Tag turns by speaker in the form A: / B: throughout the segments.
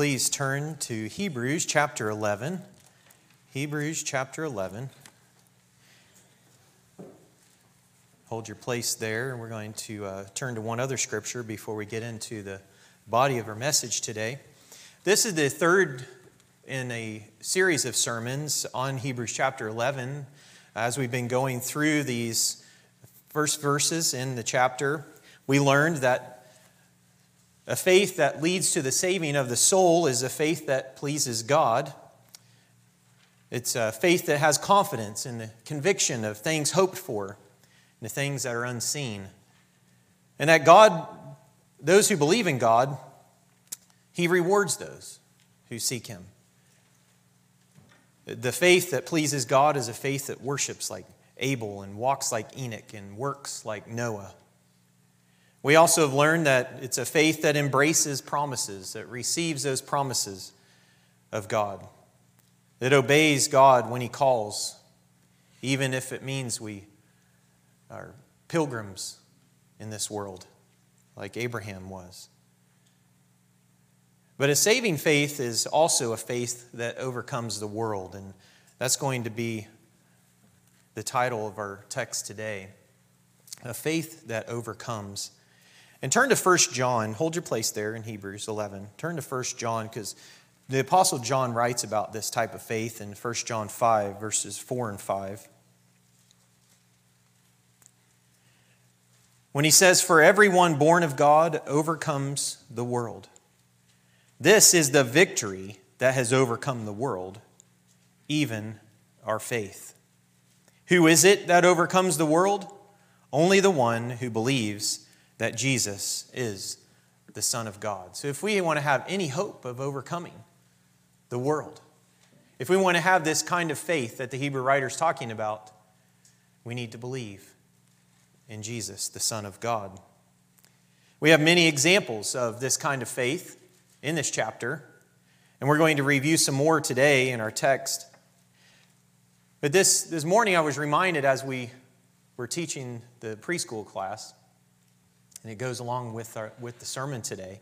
A: please turn to Hebrews chapter 11? Hebrews chapter 11. Hold your place there, and we're going to uh, turn to one other scripture before we get into the body of our message today. This is the third in a series of sermons on Hebrews chapter 11. As we've been going through these first verses in the chapter, we learned that a faith that leads to the saving of the soul is a faith that pleases God. It's a faith that has confidence in the conviction of things hoped for and the things that are unseen. And that God, those who believe in God, He rewards those who seek Him. The faith that pleases God is a faith that worships like Abel and walks like Enoch and works like Noah. We also have learned that it's a faith that embraces promises, that receives those promises of God, that obeys God when He calls, even if it means we are pilgrims in this world, like Abraham was. But a saving faith is also a faith that overcomes the world, and that's going to be the title of our text today. A faith that overcomes and turn to 1 John. Hold your place there in Hebrews 11. Turn to 1 John because the Apostle John writes about this type of faith in 1 John 5, verses 4 and 5. When he says, For everyone born of God overcomes the world. This is the victory that has overcome the world, even our faith. Who is it that overcomes the world? Only the one who believes that Jesus is the Son of God. So, if we want to have any hope of overcoming the world, if we want to have this kind of faith that the Hebrew writer is talking about, we need to believe in Jesus, the Son of God. We have many examples of this kind of faith in this chapter, and we're going to review some more today in our text. But this, this morning, I was reminded as we were teaching the preschool class and it goes along with, our, with the sermon today.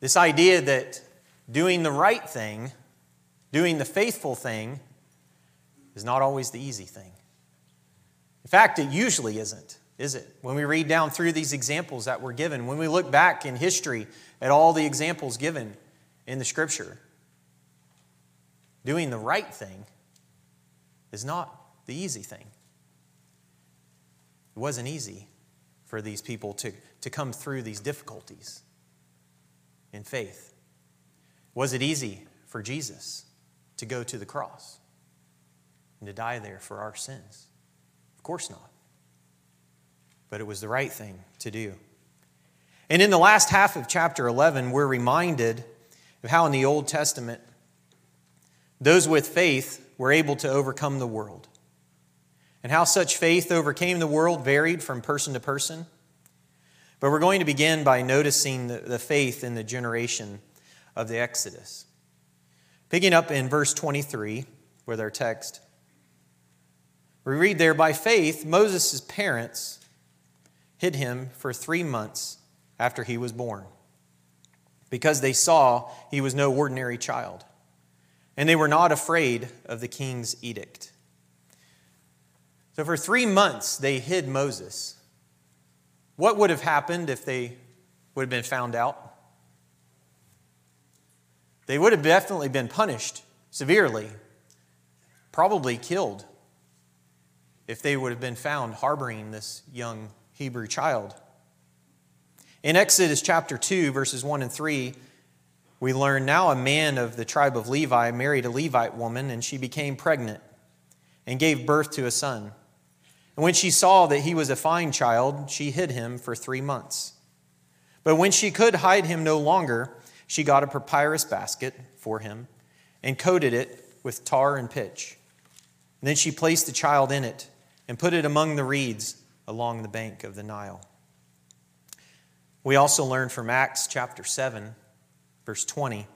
A: This idea that doing the right thing, doing the faithful thing, is not always the easy thing. In fact, it usually isn't, is it? When we read down through these examples that were given, when we look back in history at all the examples given in the scripture, doing the right thing is not the easy thing. It wasn't easy for these people to, to come through these difficulties in faith. Was it easy for Jesus to go to the cross and to die there for our sins? Of course not. But it was the right thing to do. And in the last half of chapter 11, we're reminded of how in the Old Testament, those with faith were able to overcome the world. And how such faith overcame the world varied from person to person. But we're going to begin by noticing the, the faith in the generation of the Exodus. Picking up in verse 23 with our text, we read there by faith, Moses' parents hid him for three months after he was born because they saw he was no ordinary child. And they were not afraid of the king's edict. So for three months, they hid Moses. What would have happened if they would have been found out? They would have definitely been punished severely, probably killed, if they would have been found harboring this young Hebrew child. In Exodus chapter 2, verses 1 and 3, we learn now a man of the tribe of Levi married a Levite woman, and she became pregnant and gave birth to a son. And when she saw that he was a fine child, she hid him for three months. But when she could hide him no longer, she got a papyrus basket for him and coated it with tar and pitch. And then she placed the child in it and put it among the reeds along the bank of the Nile. We also learn from Acts chapter 7, verse 20.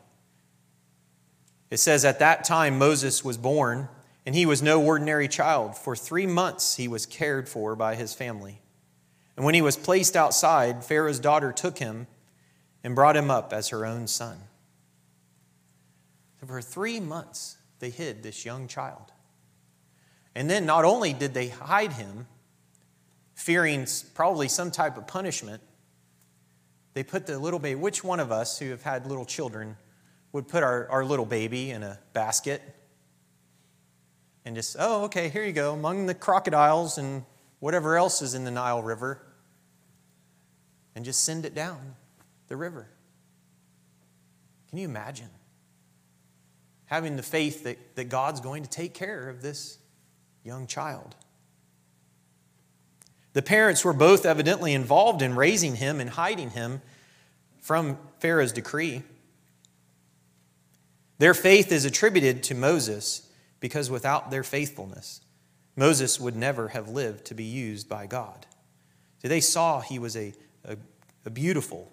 A: It says, At that time Moses was born and he was no ordinary child. For three months he was cared for by his family. And when he was placed outside, Pharaoh's daughter took him and brought him up as her own son. For three months, they hid this young child. And then not only did they hide him, fearing probably some type of punishment, they put the little baby. Which one of us who have had little children would put our, our little baby in a basket and just, oh, okay, here you go, among the crocodiles and whatever else is in the Nile River, and just send it down the river? Can you imagine? Having the faith that, that God's going to take care of this young child. The parents were both evidently involved in raising him and hiding him from Pharaoh's decree. Their faith is attributed to Moses because without their faithfulness, Moses would never have lived to be used by God. So they saw he was a, a, a beautiful,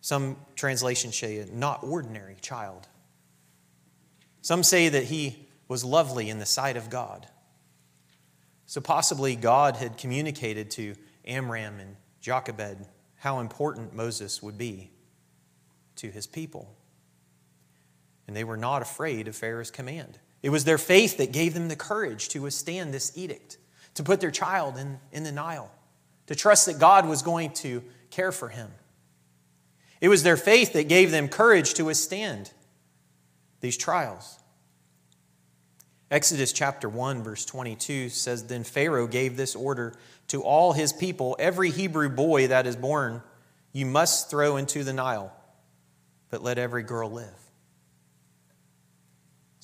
A: some translations say, a not ordinary child. Some say that he was lovely in the sight of God. So possibly God had communicated to Amram and Jochebed how important Moses would be to his people. And they were not afraid of Pharaoh's command. It was their faith that gave them the courage to withstand this edict, to put their child in, in the Nile, to trust that God was going to care for him. It was their faith that gave them courage to withstand these trials. Exodus chapter 1, verse 22 says Then Pharaoh gave this order to all his people Every Hebrew boy that is born, you must throw into the Nile, but let every girl live.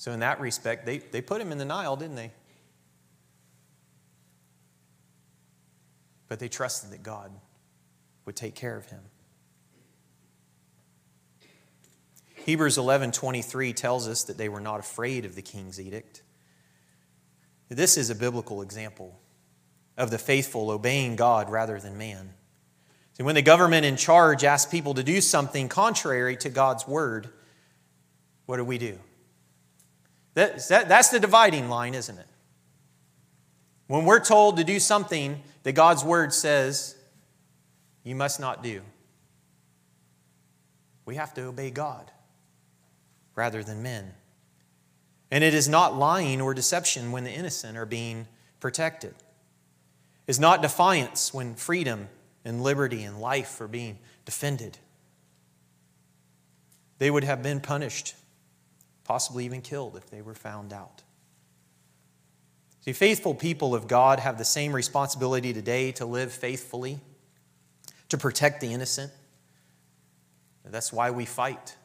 A: So, in that respect, they, they put him in the Nile, didn't they? But they trusted that God would take care of him. Hebrews 11:23 tells us that they were not afraid of the king's edict. This is a biblical example of the faithful obeying God rather than man. See, when the government in charge asks people to do something contrary to God's word, what do we do? That, that, that's the dividing line, isn't it? When we're told to do something that God's word says you must not do, we have to obey God rather than men. And it is not lying or deception when the innocent are being protected. It's not defiance when freedom and liberty and life are being defended. They would have been punished, possibly even killed if they were found out. See, faithful people of God have the same responsibility today to live faithfully, to protect the innocent. That's why we fight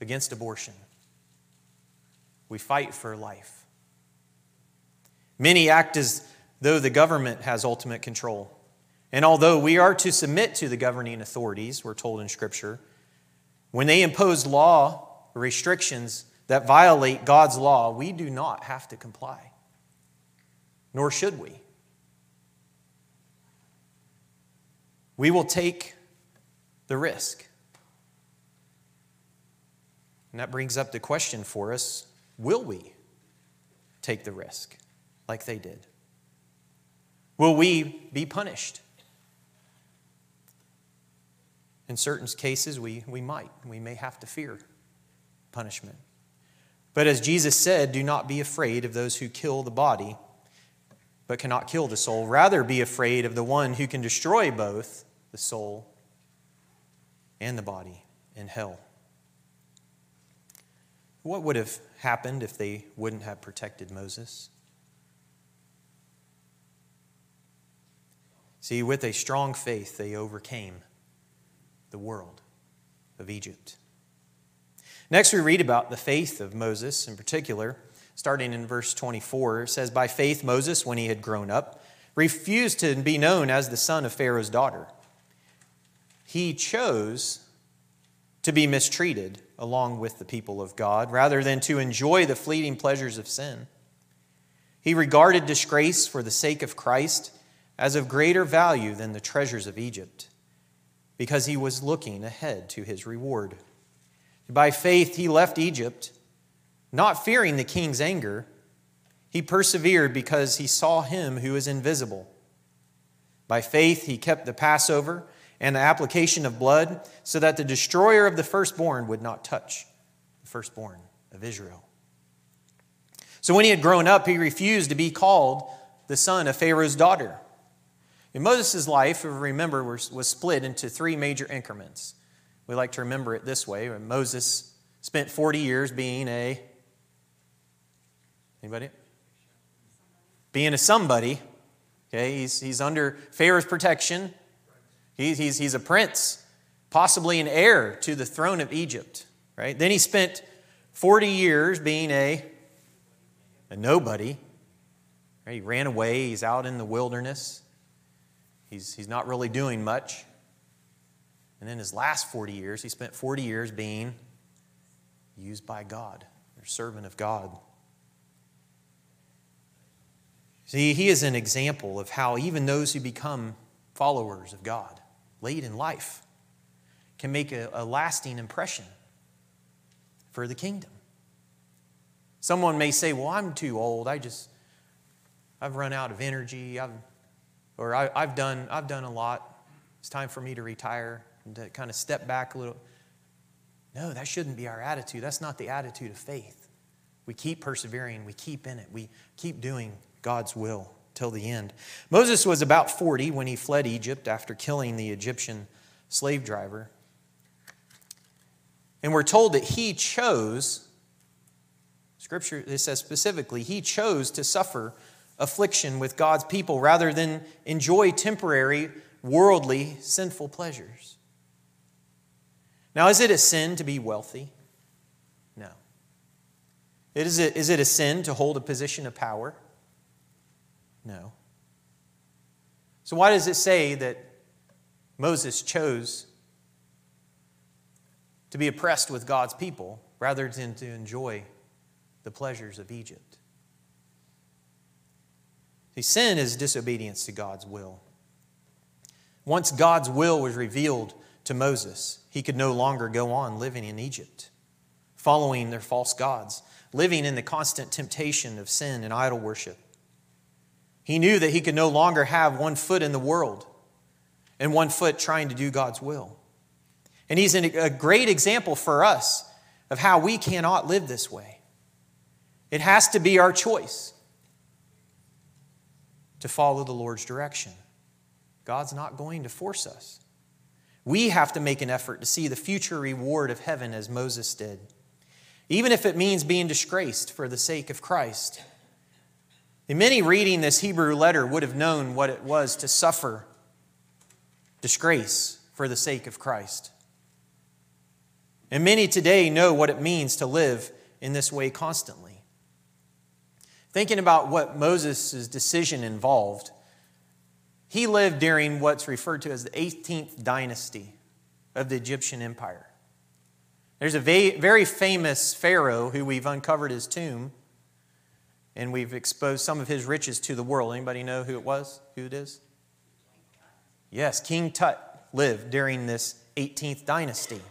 A: against abortion. We fight for life. Many act as though the government has ultimate control. And although we are to submit to the governing authorities, we're told in Scripture, when they impose law restrictions that violate God's law, we do not have to comply, nor should we. We will take the risk. And that brings up the question for us will we take the risk like they did? Will we be punished? In certain cases, we, we might. We may have to fear punishment. But as Jesus said, do not be afraid of those who kill the body, but cannot kill the soul. Rather, be afraid of the one who can destroy both the soul and the body in hell. What would have happened if they wouldn't have protected Moses? See, with a strong faith, they overcame the world of Egypt. Next, we read about the faith of Moses in particular, starting in verse 24. It says, By faith, Moses, when he had grown up, refused to be known as the son of Pharaoh's daughter. He chose to be mistreated along with the people of God rather than to enjoy the fleeting pleasures of sin. He regarded disgrace for the sake of Christ as of greater value than the treasures of Egypt, because he was looking ahead to his reward. By faith, he left Egypt, not fearing the king's anger. He persevered because he saw him who is invisible. By faith, he kept the Passover and the application of blood, so that the destroyer of the firstborn would not touch the firstborn of Israel. So when he had grown up, he refused to be called the son of Pharaoh's daughter. In Moses' life, remember, was split into three major increments. We like to remember it this way. Moses spent 40 years being a anybody? Being a somebody. Okay, he's, he's under Pharaoh's protection. He's, he's, he's a prince, possibly an heir to the throne of Egypt. Right? Then he spent 40 years being a a nobody. Right? He ran away, he's out in the wilderness, he's, he's not really doing much. And then his last 40 years, he spent 40 years being used by God, or servant of God. See, he is an example of how even those who become followers of God late in life can make a, a lasting impression for the kingdom. Someone may say, Well, I'm too old. I just, I've run out of energy. I've, or I, have done, I've done a lot. It's time for me to retire and to kind of step back a little. No, that shouldn't be our attitude. That's not the attitude of faith. We keep persevering, we keep in it, we keep doing God's will till the end. Moses was about 40 when he fled Egypt after killing the Egyptian slave driver. And we're told that he chose Scripture, it says specifically, he chose to suffer affliction with God's people rather than enjoy temporary, worldly, sinful pleasures. Now, is it a sin to be wealthy? No. Is it, is it a sin to hold a position of power? No. So, why does it say that Moses chose to be oppressed with God's people rather than to enjoy the pleasures of Egypt. See, sin is disobedience to God's will. Once God's will was revealed to Moses, he could no longer go on living in Egypt, following their false gods, living in the constant temptation of sin and idol worship. He knew that he could no longer have one foot in the world and one foot trying to do God's will. And he's a great example for us of how we cannot live this way. It has to be our choice to follow the Lord's direction. God's not going to force us. We have to make an effort to see the future reward of heaven as Moses did, even if it means being disgraced for the sake of Christ. And many reading this Hebrew letter would have known what it was to suffer disgrace for the sake of Christ. And many today know what it means to live in this way constantly. Thinking about what Moses' decision involved, he lived during what's referred to as the 18th dynasty of the Egyptian Empire. There's a very famous Pharaoh who we've uncovered his tomb and we've exposed some of his riches to the world. Anybody know who it was? Who it is? Yes, King Tut lived during this 18th dynasty.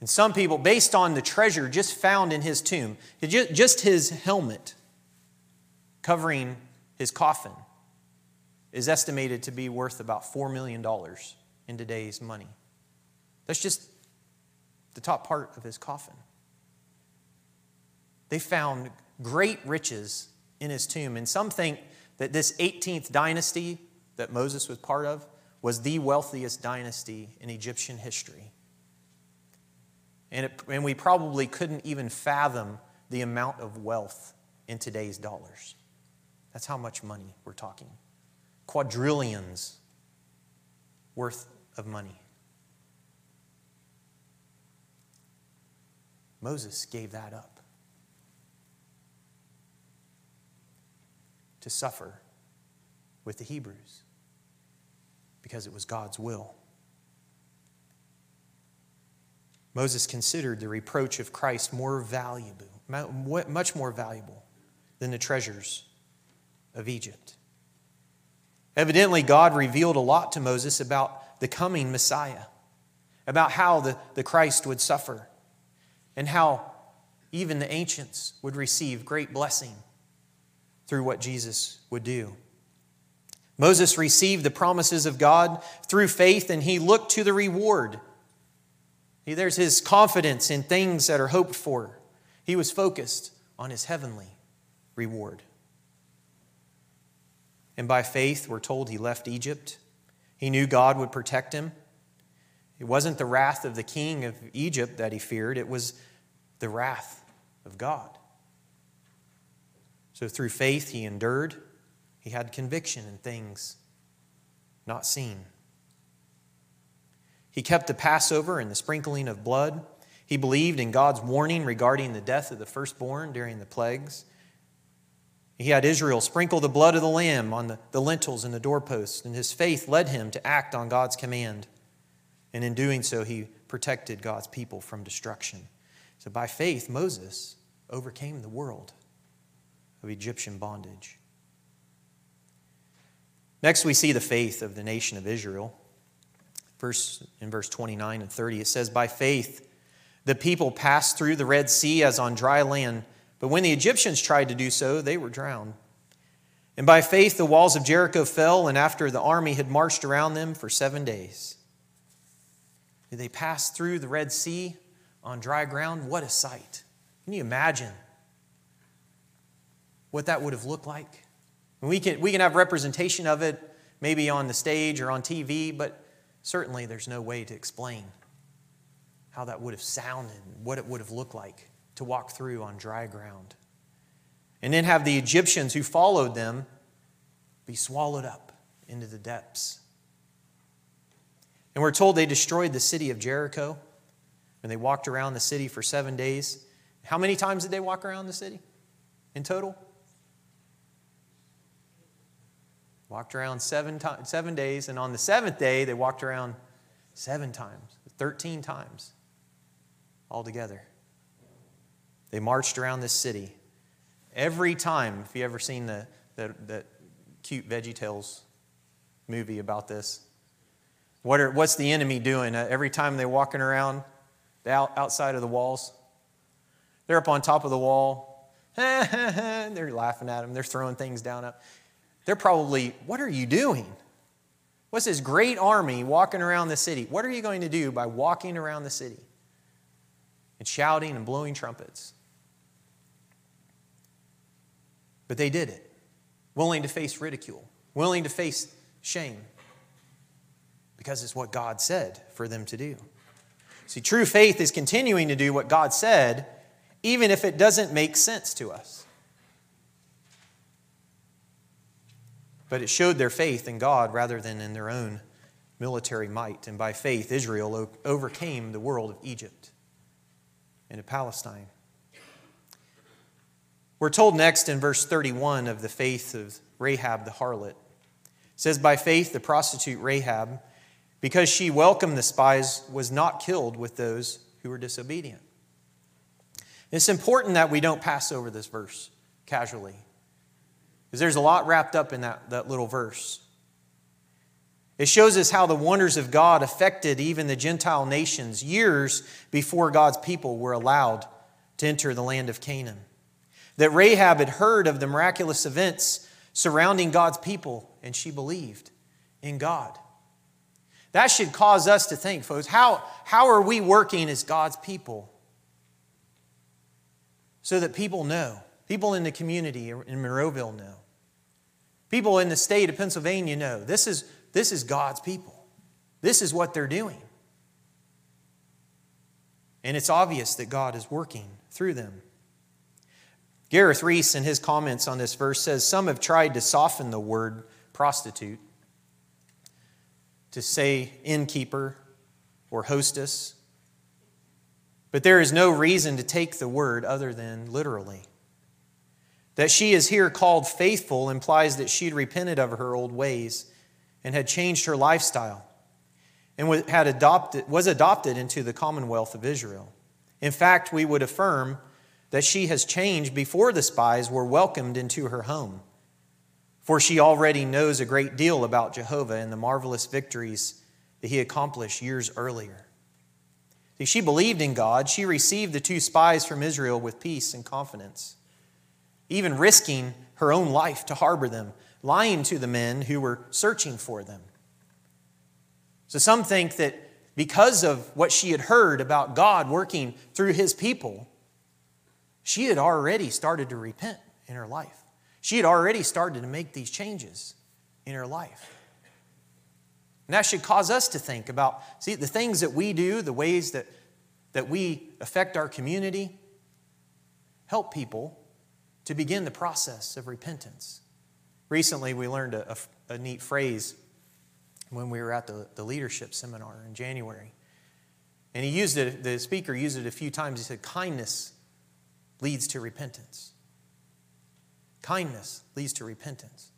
A: And some people, based on the treasure just found in his tomb, just his helmet covering his coffin is estimated to be worth about $4 million in today's money. That's just the top part of his coffin. They found great riches in his tomb, and some think that this 18th dynasty that Moses was part of was the wealthiest dynasty in Egyptian history. And, it, and we probably couldn't even fathom the amount of wealth in today's dollars. That's how much money we're talking. Quadrillions worth of money. Moses gave that up to suffer with the Hebrews because it was God's will. Moses considered the reproach of Christ more valuable, much more valuable than the treasures of Egypt. Evidently, God revealed a lot to Moses about the coming Messiah, about how the, the Christ would suffer, and how even the ancients would receive great blessing through what Jesus would do. Moses received the promises of God through faith, and he looked to the reward There's his confidence in things that are hoped for. He was focused on his heavenly reward. And by faith, we're told he left Egypt. He knew God would protect him. It wasn't the wrath of the king of Egypt that he feared, it was the wrath of God. So through faith, he endured. He had conviction in things not seen. He kept the Passover and the sprinkling of blood. He believed in God's warning regarding the death of the firstborn during the plagues. He had Israel sprinkle the blood of the lamb on the, the lintels and the doorposts, and his faith led him to act on God's command. And in doing so, he protected God's people from destruction. So by faith, Moses overcame the world of Egyptian bondage. Next, we see the faith of the nation of Israel. Verse, in verse 29 and 30, it says, By faith, the people passed through the Red Sea as on dry land, but when the Egyptians tried to do so, they were drowned. And by faith, the walls of Jericho fell, and after the army had marched around them for seven days, did they pass through the Red Sea on dry ground? What a sight! Can you imagine what that would have looked like? And we can, we can have representation of it maybe on the stage or on TV, but certainly there's no way to explain how that would have sounded, what it would have looked like to walk through on dry ground. And then have the Egyptians who followed them be swallowed up into the depths. And we're told they destroyed the city of Jericho when they walked around the city for seven days. How many times did they walk around the city in total? Walked around seven, times, seven days, and on the seventh day, they walked around seven times, 13 times altogether. They marched around this city. Every time, if you ever seen the, the, the cute Veggie Tales movie about this, what are, what's the enemy doing? Uh, every time they're walking around the out, outside of the walls, they're up on top of the wall. they're laughing at them. They're throwing things down. Up. They're probably, what are you doing? What's this great army walking around the city? What are you going to do by walking around the city and shouting and blowing trumpets? But they did it, willing to face ridicule, willing to face shame, because it's what God said for them to do. See, true faith is continuing to do what God said, even if it doesn't make sense to us. But it showed their faith in God rather than in their own military might. And by faith, Israel overcame the world of Egypt and of Palestine. We're told next in verse 31 of the faith of Rahab the harlot. It says, By faith, the prostitute Rahab, because she welcomed the spies, was not killed with those who were disobedient. It's important that we don't pass over this verse casually. Because there's a lot wrapped up in that, that little verse. It shows us how the wonders of God affected even the Gentile nations years before God's people were allowed to enter the land of Canaan. That Rahab had heard of the miraculous events surrounding God's people, and she believed in God. That should cause us to think, folks, how, how are we working as God's people so that people know, people in the community in Monroeville know, People in the state of Pennsylvania know this is, this is God's people. This is what they're doing. And it's obvious that God is working through them. Gareth Reese, in his comments on this verse, says some have tried to soften the word prostitute to say innkeeper or hostess, but there is no reason to take the word other than literally. That she is here called faithful implies that she'd repented of her old ways and had changed her lifestyle and had adopted, was adopted into the commonwealth of Israel. In fact, we would affirm that she has changed before the spies were welcomed into her home. For she already knows a great deal about Jehovah and the marvelous victories that he accomplished years earlier. See, she believed in God. She received the two spies from Israel with peace and confidence even risking her own life to harbor them, lying to the men who were searching for them. So some think that because of what she had heard about God working through his people, she had already started to repent in her life. She had already started to make these changes in her life. And that should cause us to think about, see, the things that we do, the ways that, that we affect our community, help people to begin the process of repentance. Recently, we learned a, a, a neat phrase when we were at the, the leadership seminar in January. And he used it, the speaker used it a few times. He said, Kindness leads to repentance. Kindness leads to repentance.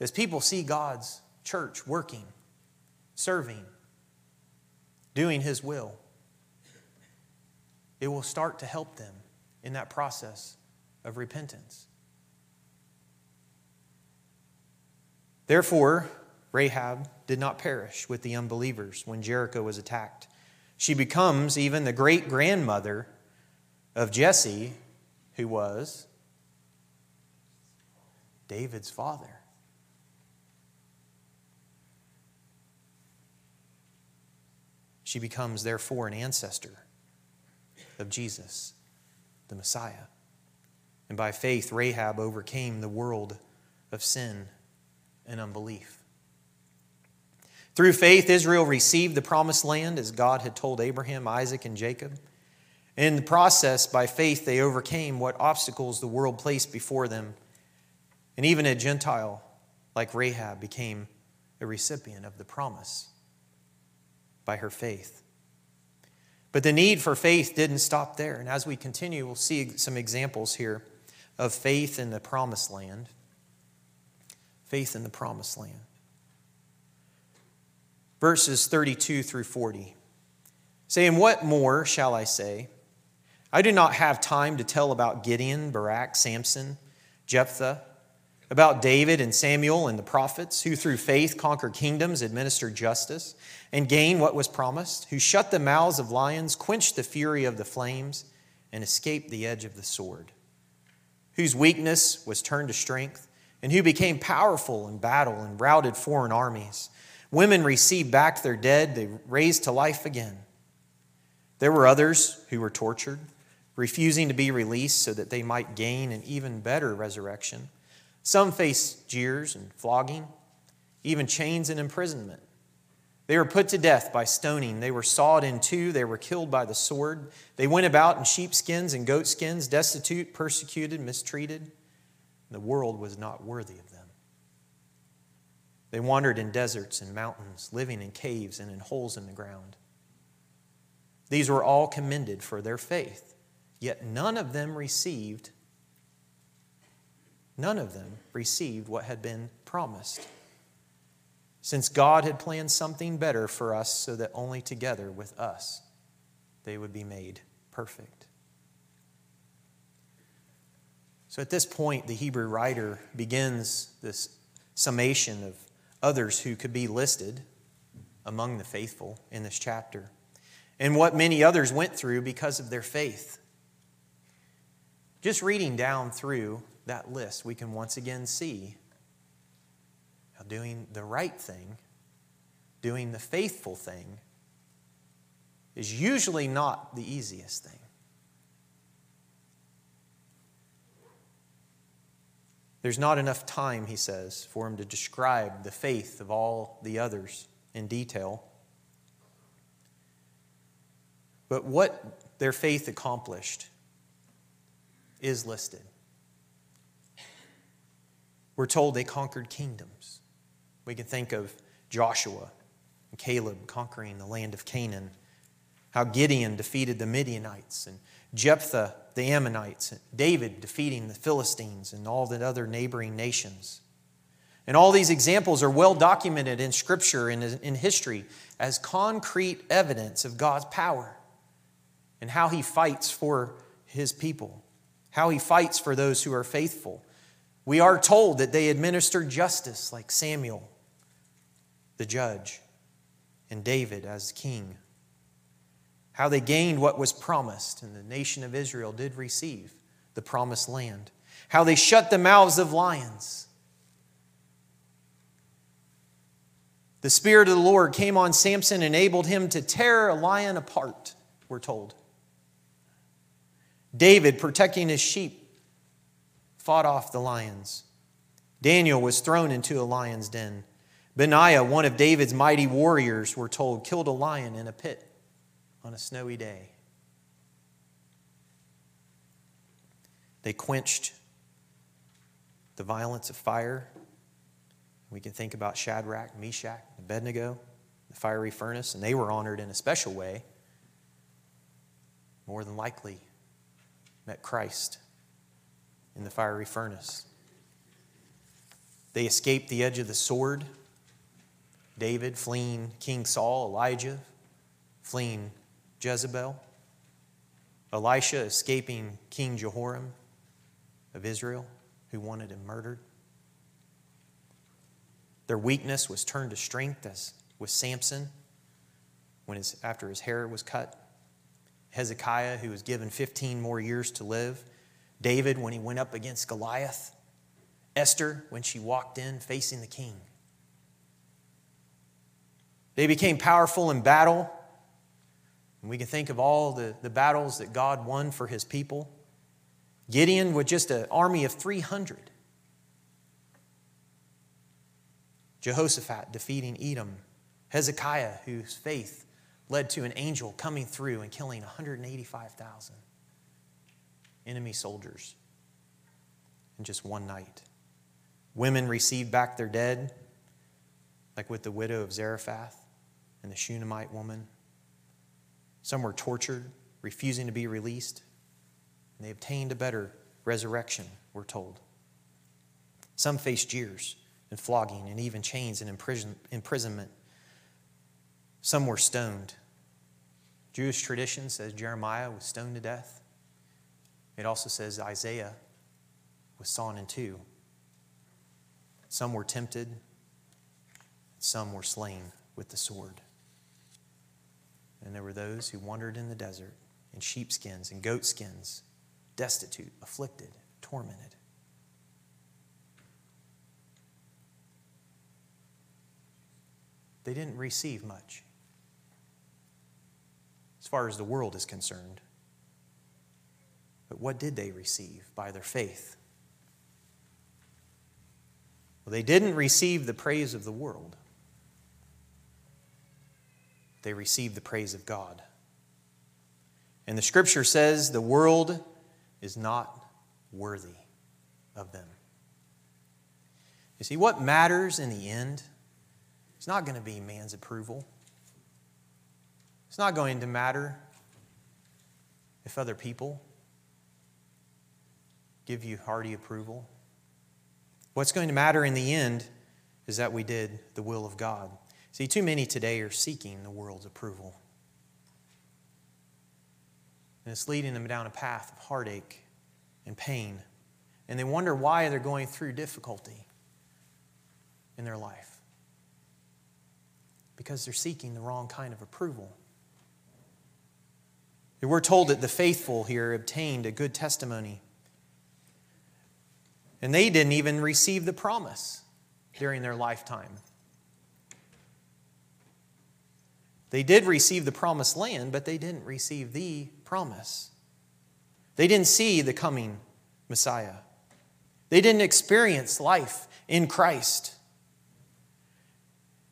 A: As people see God's church working, serving, doing His will, it will start to help them in that process of repentance. Therefore, Rahab did not perish with the unbelievers when Jericho was attacked. She becomes even the great grandmother of Jesse, who was David's father. She becomes, therefore, an ancestor of Jesus, the Messiah. And by faith, Rahab overcame the world of sin and unbelief. Through faith, Israel received the promised land as God had told Abraham, Isaac, and Jacob. In the process, by faith, they overcame what obstacles the world placed before them. And even a Gentile like Rahab became a recipient of the promise by her faith. But the need for faith didn't stop there. And as we continue, we'll see some examples here of faith in the promised land. Faith in the promised land verses 32 through 40. Saying, What more shall I say? I do not have time to tell about Gideon, Barak, Samson, Jephthah, about David and Samuel and the prophets, who through faith conquered kingdoms, administered justice, and gained what was promised, who shut the mouths of lions, quenched the fury of the flames, and escaped the edge of the sword, whose weakness was turned to strength, and who became powerful in battle and routed foreign armies Women received back their dead, they raised to life again. There were others who were tortured, refusing to be released so that they might gain an even better resurrection. Some faced jeers and flogging, even chains and imprisonment. They were put to death by stoning. They were sawed in two. They were killed by the sword. They went about in sheepskins and goatskins, destitute, persecuted, mistreated. The world was not worthy of them. They wandered in deserts and mountains, living in caves and in holes in the ground. These were all commended for their faith, yet none of them received none of them received what had been promised. Since God had planned something better for us so that only together with us they would be made perfect. So at this point, the Hebrew writer begins this summation of others who could be listed among the faithful in this chapter, and what many others went through because of their faith. Just reading down through that list, we can once again see how doing the right thing, doing the faithful thing, is usually not the easiest thing. There's not enough time, he says, for him to describe the faith of all the others in detail. But what their faith accomplished is listed. We're told they conquered kingdoms. We can think of Joshua and Caleb conquering the land of Canaan, how Gideon defeated the Midianites, and Jephthah the Ammonites, and David defeating the Philistines and all the other neighboring nations. And all these examples are well documented in Scripture and in history as concrete evidence of God's power and how He fights for His people, how He fights for those who are faithful. We are told that they administered justice like Samuel, the judge, and David as king how they gained what was promised, and the nation of Israel did receive the promised land, how they shut the mouths of lions, The Spirit of the Lord came on Samson and enabled him to tear a lion apart, we're told. David, protecting his sheep, fought off the lions. Daniel was thrown into a lion's den. Benaiah, one of David's mighty warriors, we're told, killed a lion in a pit on a snowy day. They quenched the violence of fire. We can think about Shadrach, Meshach, Abednego, the fiery furnace, and they were honored in a special way. More than likely, met Christ in the fiery furnace. They escaped the edge of the sword. David fleeing King Saul, Elijah fleeing Jezebel, Elisha escaping King Jehoram of Israel, who wanted him murdered. Their weakness was turned to strength, as with Samson, when his, after his hair was cut. Hezekiah, who was given 15 more years to live. David, when he went up against Goliath. Esther, when she walked in facing the king. They became powerful in battle. And we can think of all the, the battles that God won for his people. Gideon with just an army of 300. Jehoshaphat defeating Edom. Hezekiah, whose faith led to an angel coming through and killing 185,000 enemy soldiers in just one night. Women received back their dead, like with the widow of Zarephath and the Shunammite woman. Some were tortured, refusing to be released, and they obtained a better resurrection, we're told. Some faced jeers and flogging and even chains and imprison- imprisonment. Some were stoned. Jewish tradition says Jeremiah was stoned to death. It also says Isaiah was sawn in two. Some were tempted, some were slain with the sword. And there were those who wandered in the desert in sheepskins and goatskins, destitute, afflicted, tormented. They didn't receive much far as the world is concerned. But what did they receive by their faith? Well, they didn't receive the praise of the world they received the praise of God. And the scripture says the world is not worthy of them. You see, what matters in the end is not going to be man's approval. It's not going to matter if other people give you hearty approval. What's going to matter in the end is that we did the will of God. See, too many today are seeking the world's approval. And it's leading them down a path of heartache and pain. And they wonder why they're going through difficulty in their life. Because they're seeking the wrong kind of approval. We're told that the faithful here obtained a good testimony. And they didn't even receive the promise during their lifetime. They did receive the promised land, but they didn't receive the promise. They didn't see the coming Messiah. They didn't experience life in Christ.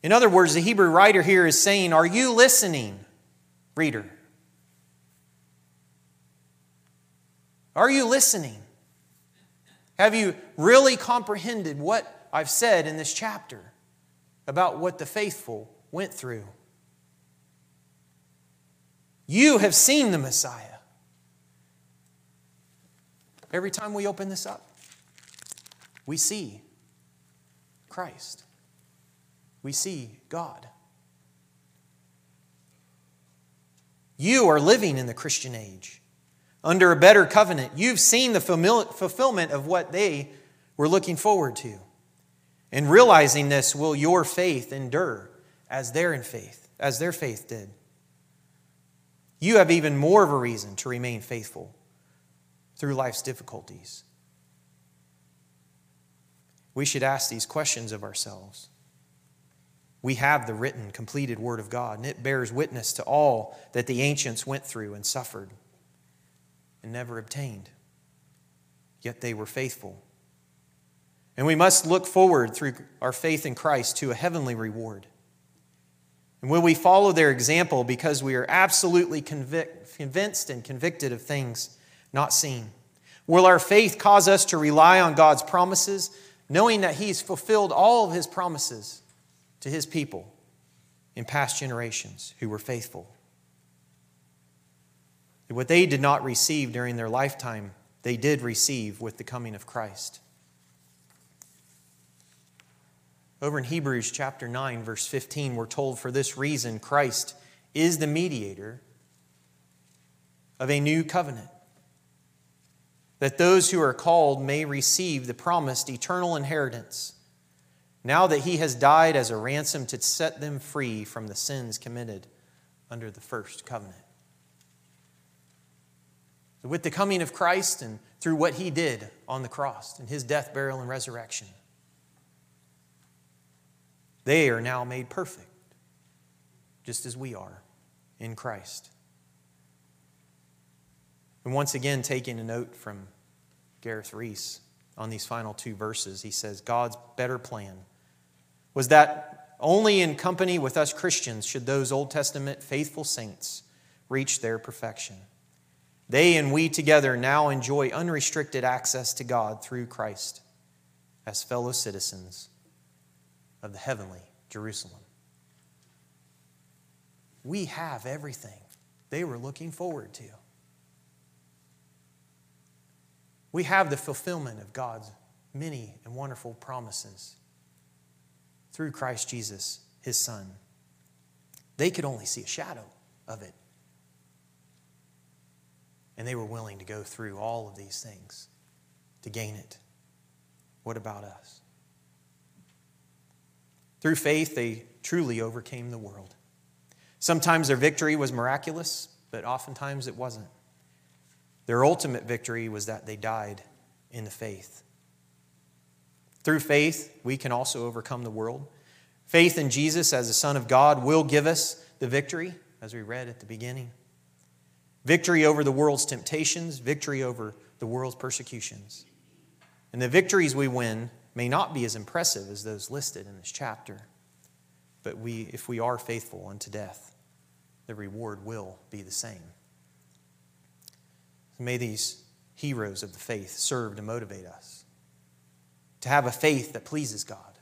A: In other words, the Hebrew writer here is saying, Are you listening, reader? Are you listening? Have you really comprehended what I've said in this chapter about what the faithful went through? You have seen the Messiah. Every time we open this up, we see Christ. We see God. You are living in the Christian age under a better covenant. You've seen the fulfillment of what they were looking forward to. And realizing this, will your faith endure as their in faith, as their faith did? you have even more of a reason to remain faithful through life's difficulties. We should ask these questions of ourselves We have the written, completed Word of God, and it bears witness to all that the ancients went through and suffered and never obtained. Yet they were faithful. And we must look forward through our faith in Christ to a heavenly reward. And will we follow their example because we are absolutely convic- convinced and convicted of things not seen? Will our faith cause us to rely on God's promises, knowing that He's fulfilled all of His promises to His people in past generations who were faithful? What they did not receive during their lifetime, they did receive with the coming of Christ. Over in Hebrews chapter 9, verse 15, we're told for this reason Christ is the mediator of a new covenant, that those who are called may receive the promised eternal inheritance, now that he has died as a ransom to set them free from the sins committed under the first covenant. With the coming of Christ and through what he did on the cross and his death, burial, and resurrection, they are now made perfect, just as we are in Christ. And once again, taking a note from Gareth Reese on these final two verses, he says, God's better plan was that only in company with us Christians should those Old Testament faithful saints reach their perfection. They and we together now enjoy unrestricted access to God through Christ as fellow citizens of the heavenly Jerusalem. We have everything they were looking forward to. We have the fulfillment of God's many and wonderful promises through Christ Jesus, his Son. They could only see a shadow of it. And they were willing to go through all of these things to gain it. What about us? Through faith, they truly overcame the world. Sometimes their victory was miraculous, but oftentimes it wasn't. Their ultimate victory was that they died in the faith. Through faith, we can also overcome the world. Faith in Jesus as the Son of God will give us the victory, as we read at the beginning. Victory over the world's temptations, victory over the world's persecutions. And the victories we win may not be as impressive as those listed in this chapter, but we, if we are faithful unto death, the reward will be the same. May these heroes of the faith serve to motivate us to have a faith that pleases God,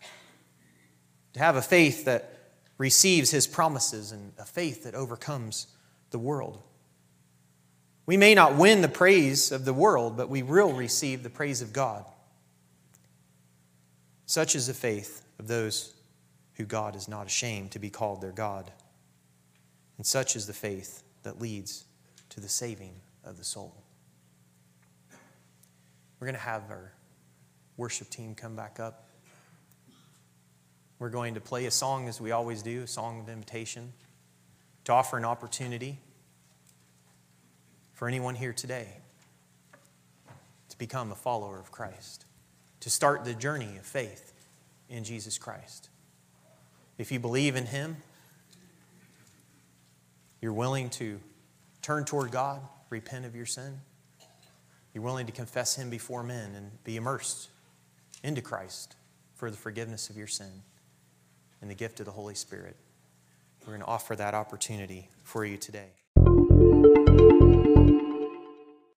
A: to have a faith that receives His promises, and a faith that overcomes the world. We may not win the praise of the world, but we will receive the praise of God. Such is the faith of those who God is not ashamed to be called their God. And such is the faith that leads to the saving of the soul. We're going to have our worship team come back up. We're going to play a song as we always do, a song of invitation, to offer an opportunity for anyone here today to become a follower of Christ to start the journey of faith in Jesus Christ. If you believe in Him, you're willing to turn toward God, repent of your sin, you're willing to confess Him before men and be immersed into Christ for the forgiveness of your sin and the gift of the Holy Spirit. We're going to offer that opportunity for you today.